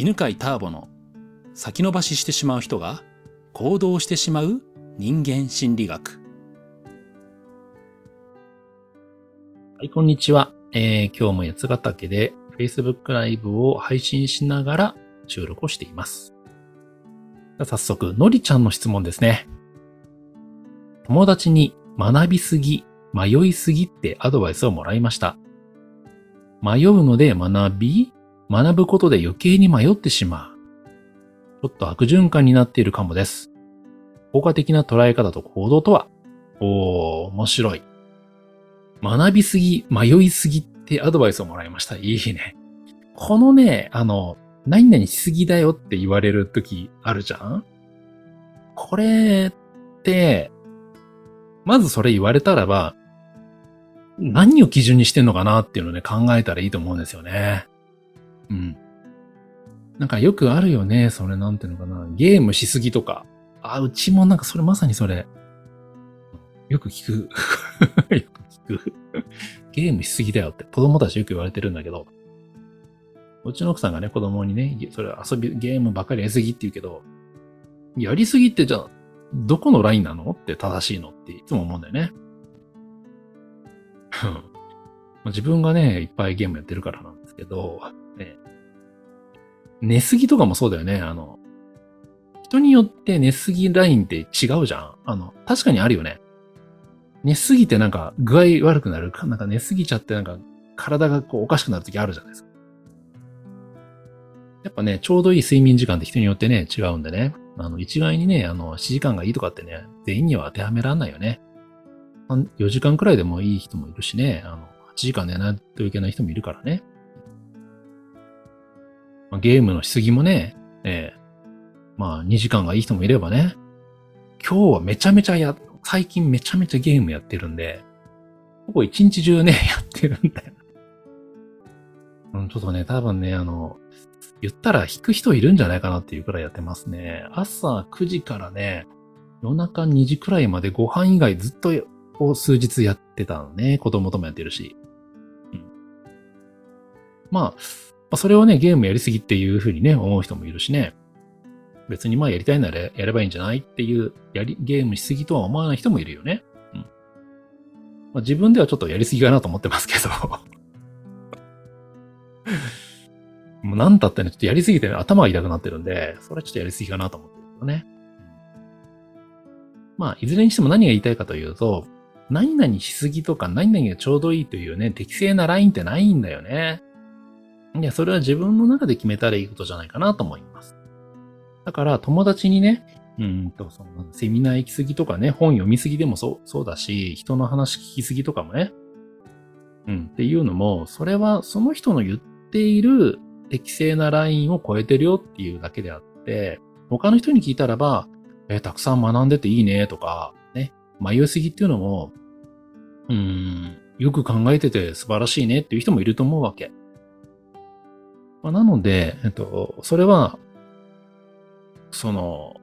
犬飼ターボの先延ばししてしまう人が行動してしまう人間心理学。はい、こんにちは。えー、今日も八ヶ岳で Facebook ライブを配信しながら収録をしています。早速、のりちゃんの質問ですね。友達に学びすぎ、迷いすぎってアドバイスをもらいました。迷うので学び、学ぶことで余計に迷ってしまう。ちょっと悪循環になっているかもです。効果的な捉え方と行動とは？おー、面白い。学びすぎ、迷いすぎってアドバイスをもらいました。いいね。このね、あの、何々しすぎだよって言われるときあるじゃん？これって、まずそれ言われたらば、何を基準にしてんのかなっていうのをね、考えたらいいと思うんですよね。うん。なんかよくあるよね。それなんていうのかな。ゲームしすぎとか。あ、うちもなんかそれまさにそれ。よく聞く。よく聞く。ゲームしすぎだよって子供たちよく言われてるんだけど。うちの奥さんがね、子供にね、それ遊び、ゲームばっかりやりすぎって言うけど、やりすぎってじゃあ、どこのラインなの？って正しいのっていつも思うんだよね。自分がね、いっぱいゲームやってるからなんですけど、寝すぎとかもそうだよね。あの、人によって寝すぎラインって違うじゃん。あの、確かにあるよね。寝すぎてなんか具合悪くなるか、なんか寝すぎちゃってなんか体がこうおかしくなる時あるじゃないですか。やっぱね、ちょうどいい睡眠時間って人によってね、違うんでね。あの、一概にね、あの、7時間がいいとかってね、全員には当てはめらんないよね。4時間くらいでもいい人もいるしね、あの、8時間寝ないといけない人もいるからね。まあ、ゲームのしすぎもね、えー、まあ2時間がいい人もいればね、今日はめちゃめちゃや、最近めちゃめちゃゲームやってるんで、ほぼ一日中ね、やってるんだよ。うん、ちょっとね、多分ね、あの、言ったら引く人いるんじゃないかなっていうくらいやってますね。朝9時からね、夜中2時くらいまでご飯以外ずっとを数日やってたのね。子供ともやってるし。うん。まあ、あそれをね、ゲームやりすぎっていうふうにね、思う人もいるしね。別にまあやりたいならやればいいんじゃないっていう、やり、ゲームしすぎとは思わない人もいるよね。うん。まあ、自分ではちょっとやりすぎかなと思ってますけど。もう何たってね、ちょっとやりすぎて、頭が痛くなってるんで、それはちょっとやりすぎかなと思ってるけどね。まあ、いずれにしても何が言いたいかというと、何々しすぎとか何々がちょうどいいというね、適正なラインってないんだよね。いや、それは自分の中で決めたらいいことじゃないかなと思います。だから友達にね、うんと、その、セミナー行きすぎとかね、本読みすぎでもそう、そうだし、人の話聞きすぎとかもね、うん、っていうのも、それはその人の言っている適正なラインを超えてるよっていうだけであって、他の人に聞いたらば、え、たくさん学んでていいねとか、ね、迷いすぎっていうのも、うん、よく考えてて素晴らしいねっていう人もいると思うわけ。まあ、なので、えっと、それは、その、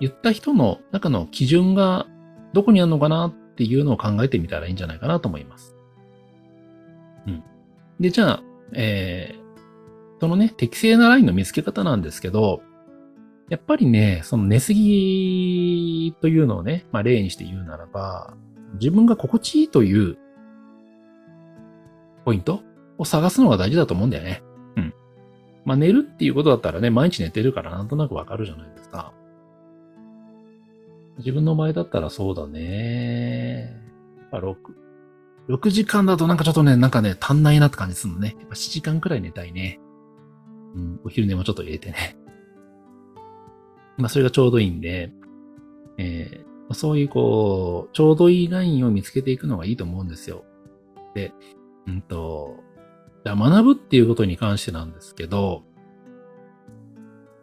言った人の中の基準がどこにあるのかなっていうのを考えてみたらいいんじゃないかなと思います。うん。で、じゃあ、えー、そのね、適正なラインの見つけ方なんですけど、やっぱりね、その寝すぎというのをね、まあ例にして言うならば、自分が心地いいというポイントを探すのが大事だと思うんだよね。うん。まあ寝るっていうことだったらね、毎日寝てるからなんとなくわかるじゃないですか。自分の場合だったらそうだね。やっぱ6、6時間だとなんかちょっとね、なんかね、足んないなって感じするのね。やっぱ7時間くらい寝たいね。うん、お昼寝もちょっと入れてね。まあそれがちょうどいいんで、えー、そういうこう、ちょうどいいラインを見つけていくのがいいと思うんですよ。で、うんと、じゃあ学ぶっていうことに関してなんですけど、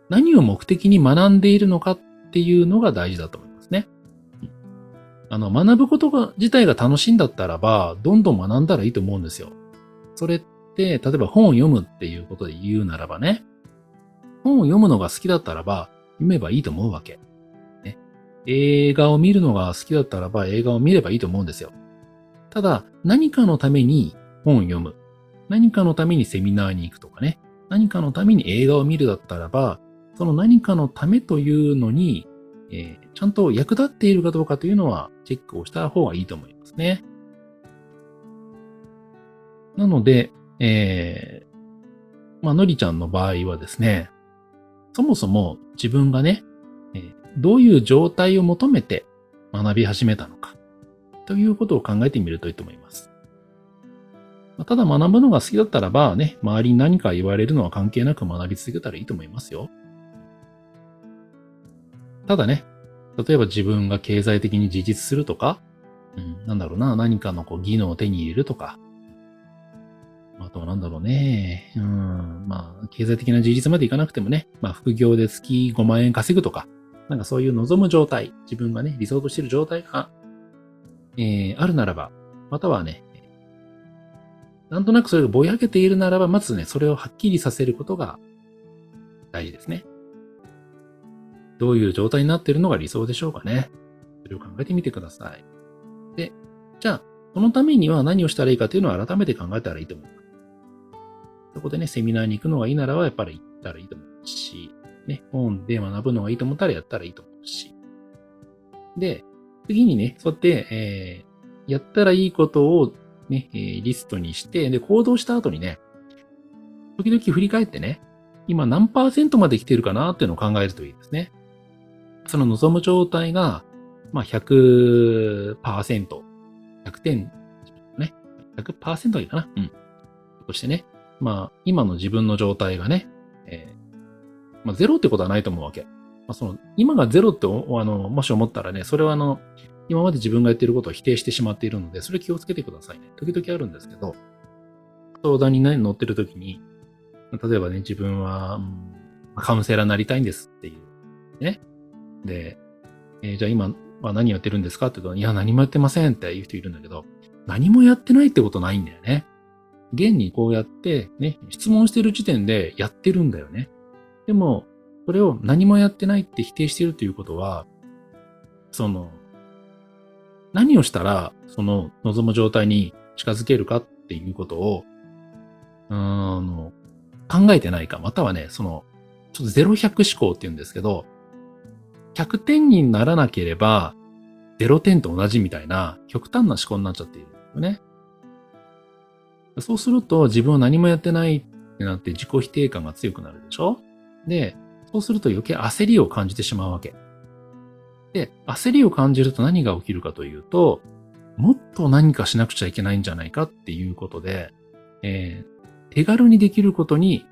何を目的に学んでいるのかっていうのが大事だと思いますね。あの、学ぶことが自体が楽しいんだったらば、どんどん学んだらいいと思うんですよ。それって、例えば本を読むっていうことで言うならばね、本を読むのが好きだったらば、読めばいいと思うわけ。ね映画を見るのが好きだったらば映画を見ればいいと思うんですよ。ただ、何かのために本を読む。何かのためにセミナーに行くとかね。何かのために映画を見るだったらば、その何かのためというのに、えー、ちゃんと役立っているかどうかというのはチェックをした方がいいと思いますね。なので、えー、まあ、のりちゃんの場合はですね、そもそも自分がね、えー、どういう状態を求めて学び始めたのか、ということを考えてみるといいと思います。まただ学ぶのが好きだったらばね、周りに何か言われるのは関係なく学び続けたらいいと思いますよ。ただね、例えば自分が経済的に自立するとか、うん、なんだろうな、何かのこう技能を手に入れるとか、あとはなんだろうね、うん、まあ、経済的な自立までいかなくてもね、まあ、副業で月5万円稼ぐとか、なんかそういう望む状態、自分がね、理想としてる状態が、えー、あるならば、またはね、なんとなくそれがぼやけているならば、まずね、それをはっきりさせることが大事ですね。どういう状態になっているのが理想でしょうかね。それを考えてみてください。で、じゃあ、そのためには何をしたらいいかというのを改めて考えたらいいと思います。そこでね、セミナーに行くのがいいならば、やっぱり行ったらいいと思うし、ね、本で学ぶのがいいと思ったらやったらいいと思うし。で、次にね、そうやって、えー、やったらいいことをね、えー、リストにして、で、行動した後にね、時々振り返ってね、今何パーセントまで来てるかなっていうのを考えるといいですね。その望む状態が、まあ100%、100点、ね、100%がいいかな。うん。そしてね、まあ今の自分の状態がね、えー、まあゼロってことはないと思うわけ。まあその、今がゼロってあの、もし思ったらね、それはあの、今まで自分がやっていることを否定してしまっているので、それ気をつけてくださいね。時々あるんですけど、相談に乗ってる時に、例えばね、自分は、うん、カウンセラーになりたいんですっていう。ね。で、えー、じゃあ今は何やってるんですかって言うと、いや、何もやってませんって言う人いるんだけど、何もやってないってことないんだよね。現にこうやって、ね、質問してる時点でやってるんだよね。でも、それを何もやってないって否定してるということは、その、何をしたら、その望む状態に近づけるかっていうことを、うん、考えてないか、またはね、その、ちょっと0100思考って言うんですけど、100点にならなければ、0点と同じみたいな極端な思考になっちゃっているんですよね。そうすると自分は何もやってないってなって自己否定感が強くなるでしょ？で、そうすると余計焦りを感じてしまうわけ。で、焦りを感じると何が起きるかというと、もっと何かしなくちゃいけないんじゃないかっていうことで、えー、手軽にできることに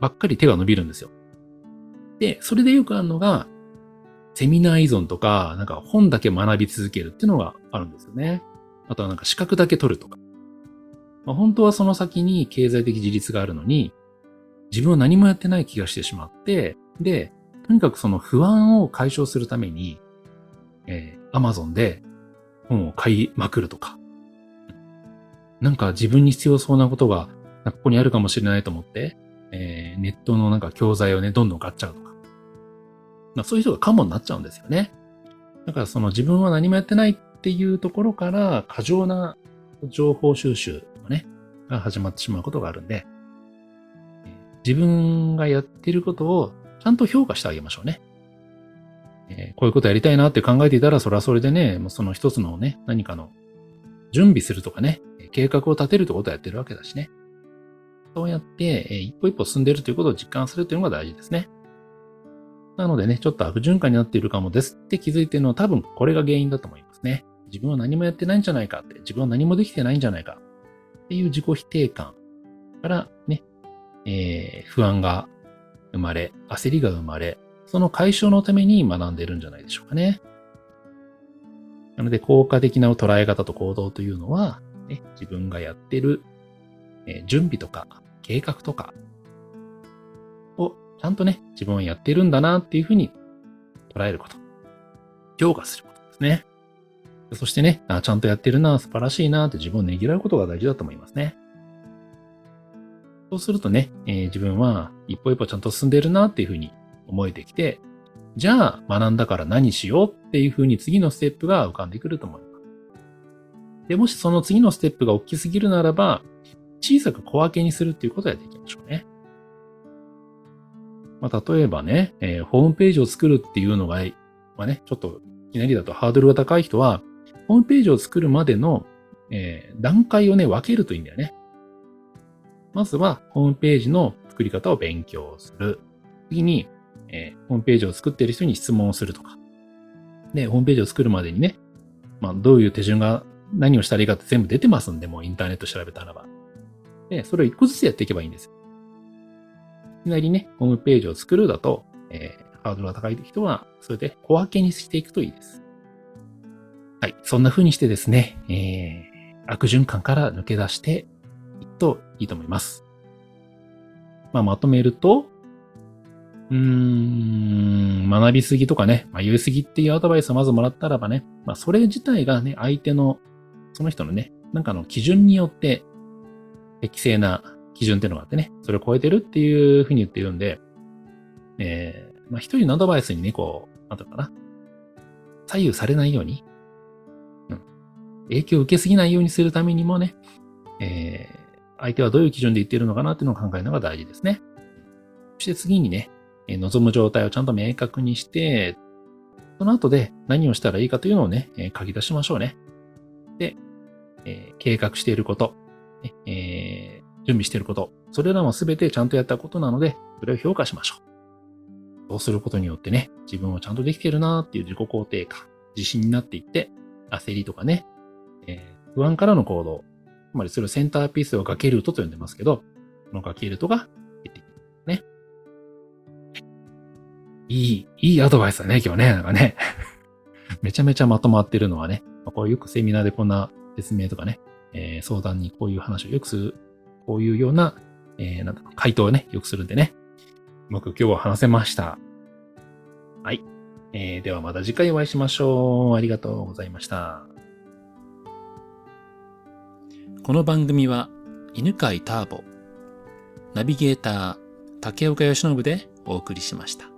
ばっかり手が伸びるんですよ。で、それでよくあるのが、セミナー依存とか、なんか本だけ学び続けるっていうのがあるんですよね。あとはなんか資格だけ取るとか。まあ、本当はその先に経済的自立があるのに、自分は何もやってない気がしてしまって、で、とにかくその不安を解消するために、えー、Amazon で本を買いまくるとか、なんか自分に必要そうなことが、ここにあるかもしれないと思って、えー、ネットのなんか教材をね、どんどん買っちゃうとか。まあ、そういう人がカモになっちゃうんですよね。だからその自分は何もやってないっていうところから、過剰な情報収集がね、が始まってしまうことがあるんで、自分がやってることをちゃんと評価してあげましょうね。えー、こういうことやりたいなって考えていたら、それはそれでね、もうその一つのね、何かの準備するとかね、計画を立てるってことをやってるわけだしね。そうやって、えー、一歩一歩進んでいるということを実感するというのが大事ですね。なのでね、ちょっと悪循環になっているかもですって気づいているのは多分これが原因だと思いますね。自分は何もやってないんじゃないかって、自分は何もできてないんじゃないかっていう自己否定感からね、えー、不安が生まれ、焦りが生まれ、その解消のために学んでいるんじゃないでしょうかね。なので、効果的な捉え方と行動というのは、ね、自分がやってる、え準備とか計画とかをちゃんとね、自分はやってるんだなっていうふうに捉えること。評価することですね。そしてね、あちゃんとやってるな、素晴らしいなって自分をねぎらうことが大事だと思いますね。そうするとね、えー、自分は一歩一歩ちゃんと進んでるなっていうふうに思えてきて、じゃあ学んだから何しようっていうふうに次のステップが浮かんでくると思います。で、もしその次のステップが大きすぎるならば、小さく小分けにするっていうことができましょうね。まあ、例えばね、えーホームページを作るっていうのが、まあね、ちょっといきなりだとハードルが高い人は、ホームページを作るまでの、えー段階をね、分けるといいんだよね。まずは、ホームページの作り方を勉強する。次に、えーホームページを作っている人に質問をするとか。で、ホームページを作るまでにね、まあ、どういう手順が、何をしたらいいかって全部出てますんで、もうインターネット調べたらば。で、それを一個ずつやっていけばいいんですよ。いきなりね、ホームページを作るだと、えーハードルが高い人は、それで小分けにしていくといいです。はい。そんな風にしてですね、えー悪循環から抜け出していくといいと思います。まあ、まとめると、うーん、学びすぎとかね、ま、言いすぎっていうアドバイスをまずもらったらばね、まあ、それ自体がね、相手の、その人のね、なんかの基準によって、適正な基準っていうのがあってね、それを超えてるっていうふうに言ってるんで、えー、まあ、一人のアドバイスにね、こう、なんていうのかな、左右されないように、うん、影響を受けすぎないようにするためにもね、えー、相手はどういう基準で言っているのかなっていうのを考えるのが大事ですね。そして次にね、望む状態をちゃんと明確にして、その後で何をしたらいいかというのをね、え書き出しましょうね。で、え計画していること、え準備していること、それらもすべてちゃんとやったことなので、それを評価しましょう。そうすることによってね、自分はちゃんとできてるなーっていう自己肯定感、自信になっていって、焦りとかね、え不安からの行動、つまりそれをセンターピースを崖ルートと呼んでますけど、この崖ルートが出てくるね。いい、いいアドバイスだね、今日ね。なんかね。めちゃめちゃまとまってるのはね、まあこうよくセミナーでこんな説明とかね、えー相談にこういう話をよくする、こういうような、えーなんだろう回答をね、よくするんでね。うまく今日は話せました。はい。えーではまた次回お会いしましょう。ありがとうございました。この番組は犬飼ターボ、ナビゲーター竹岡由伸でお送りしました。